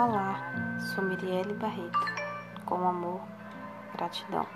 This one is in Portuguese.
Olá, sou Mirielle Barreto. Com amor, gratidão.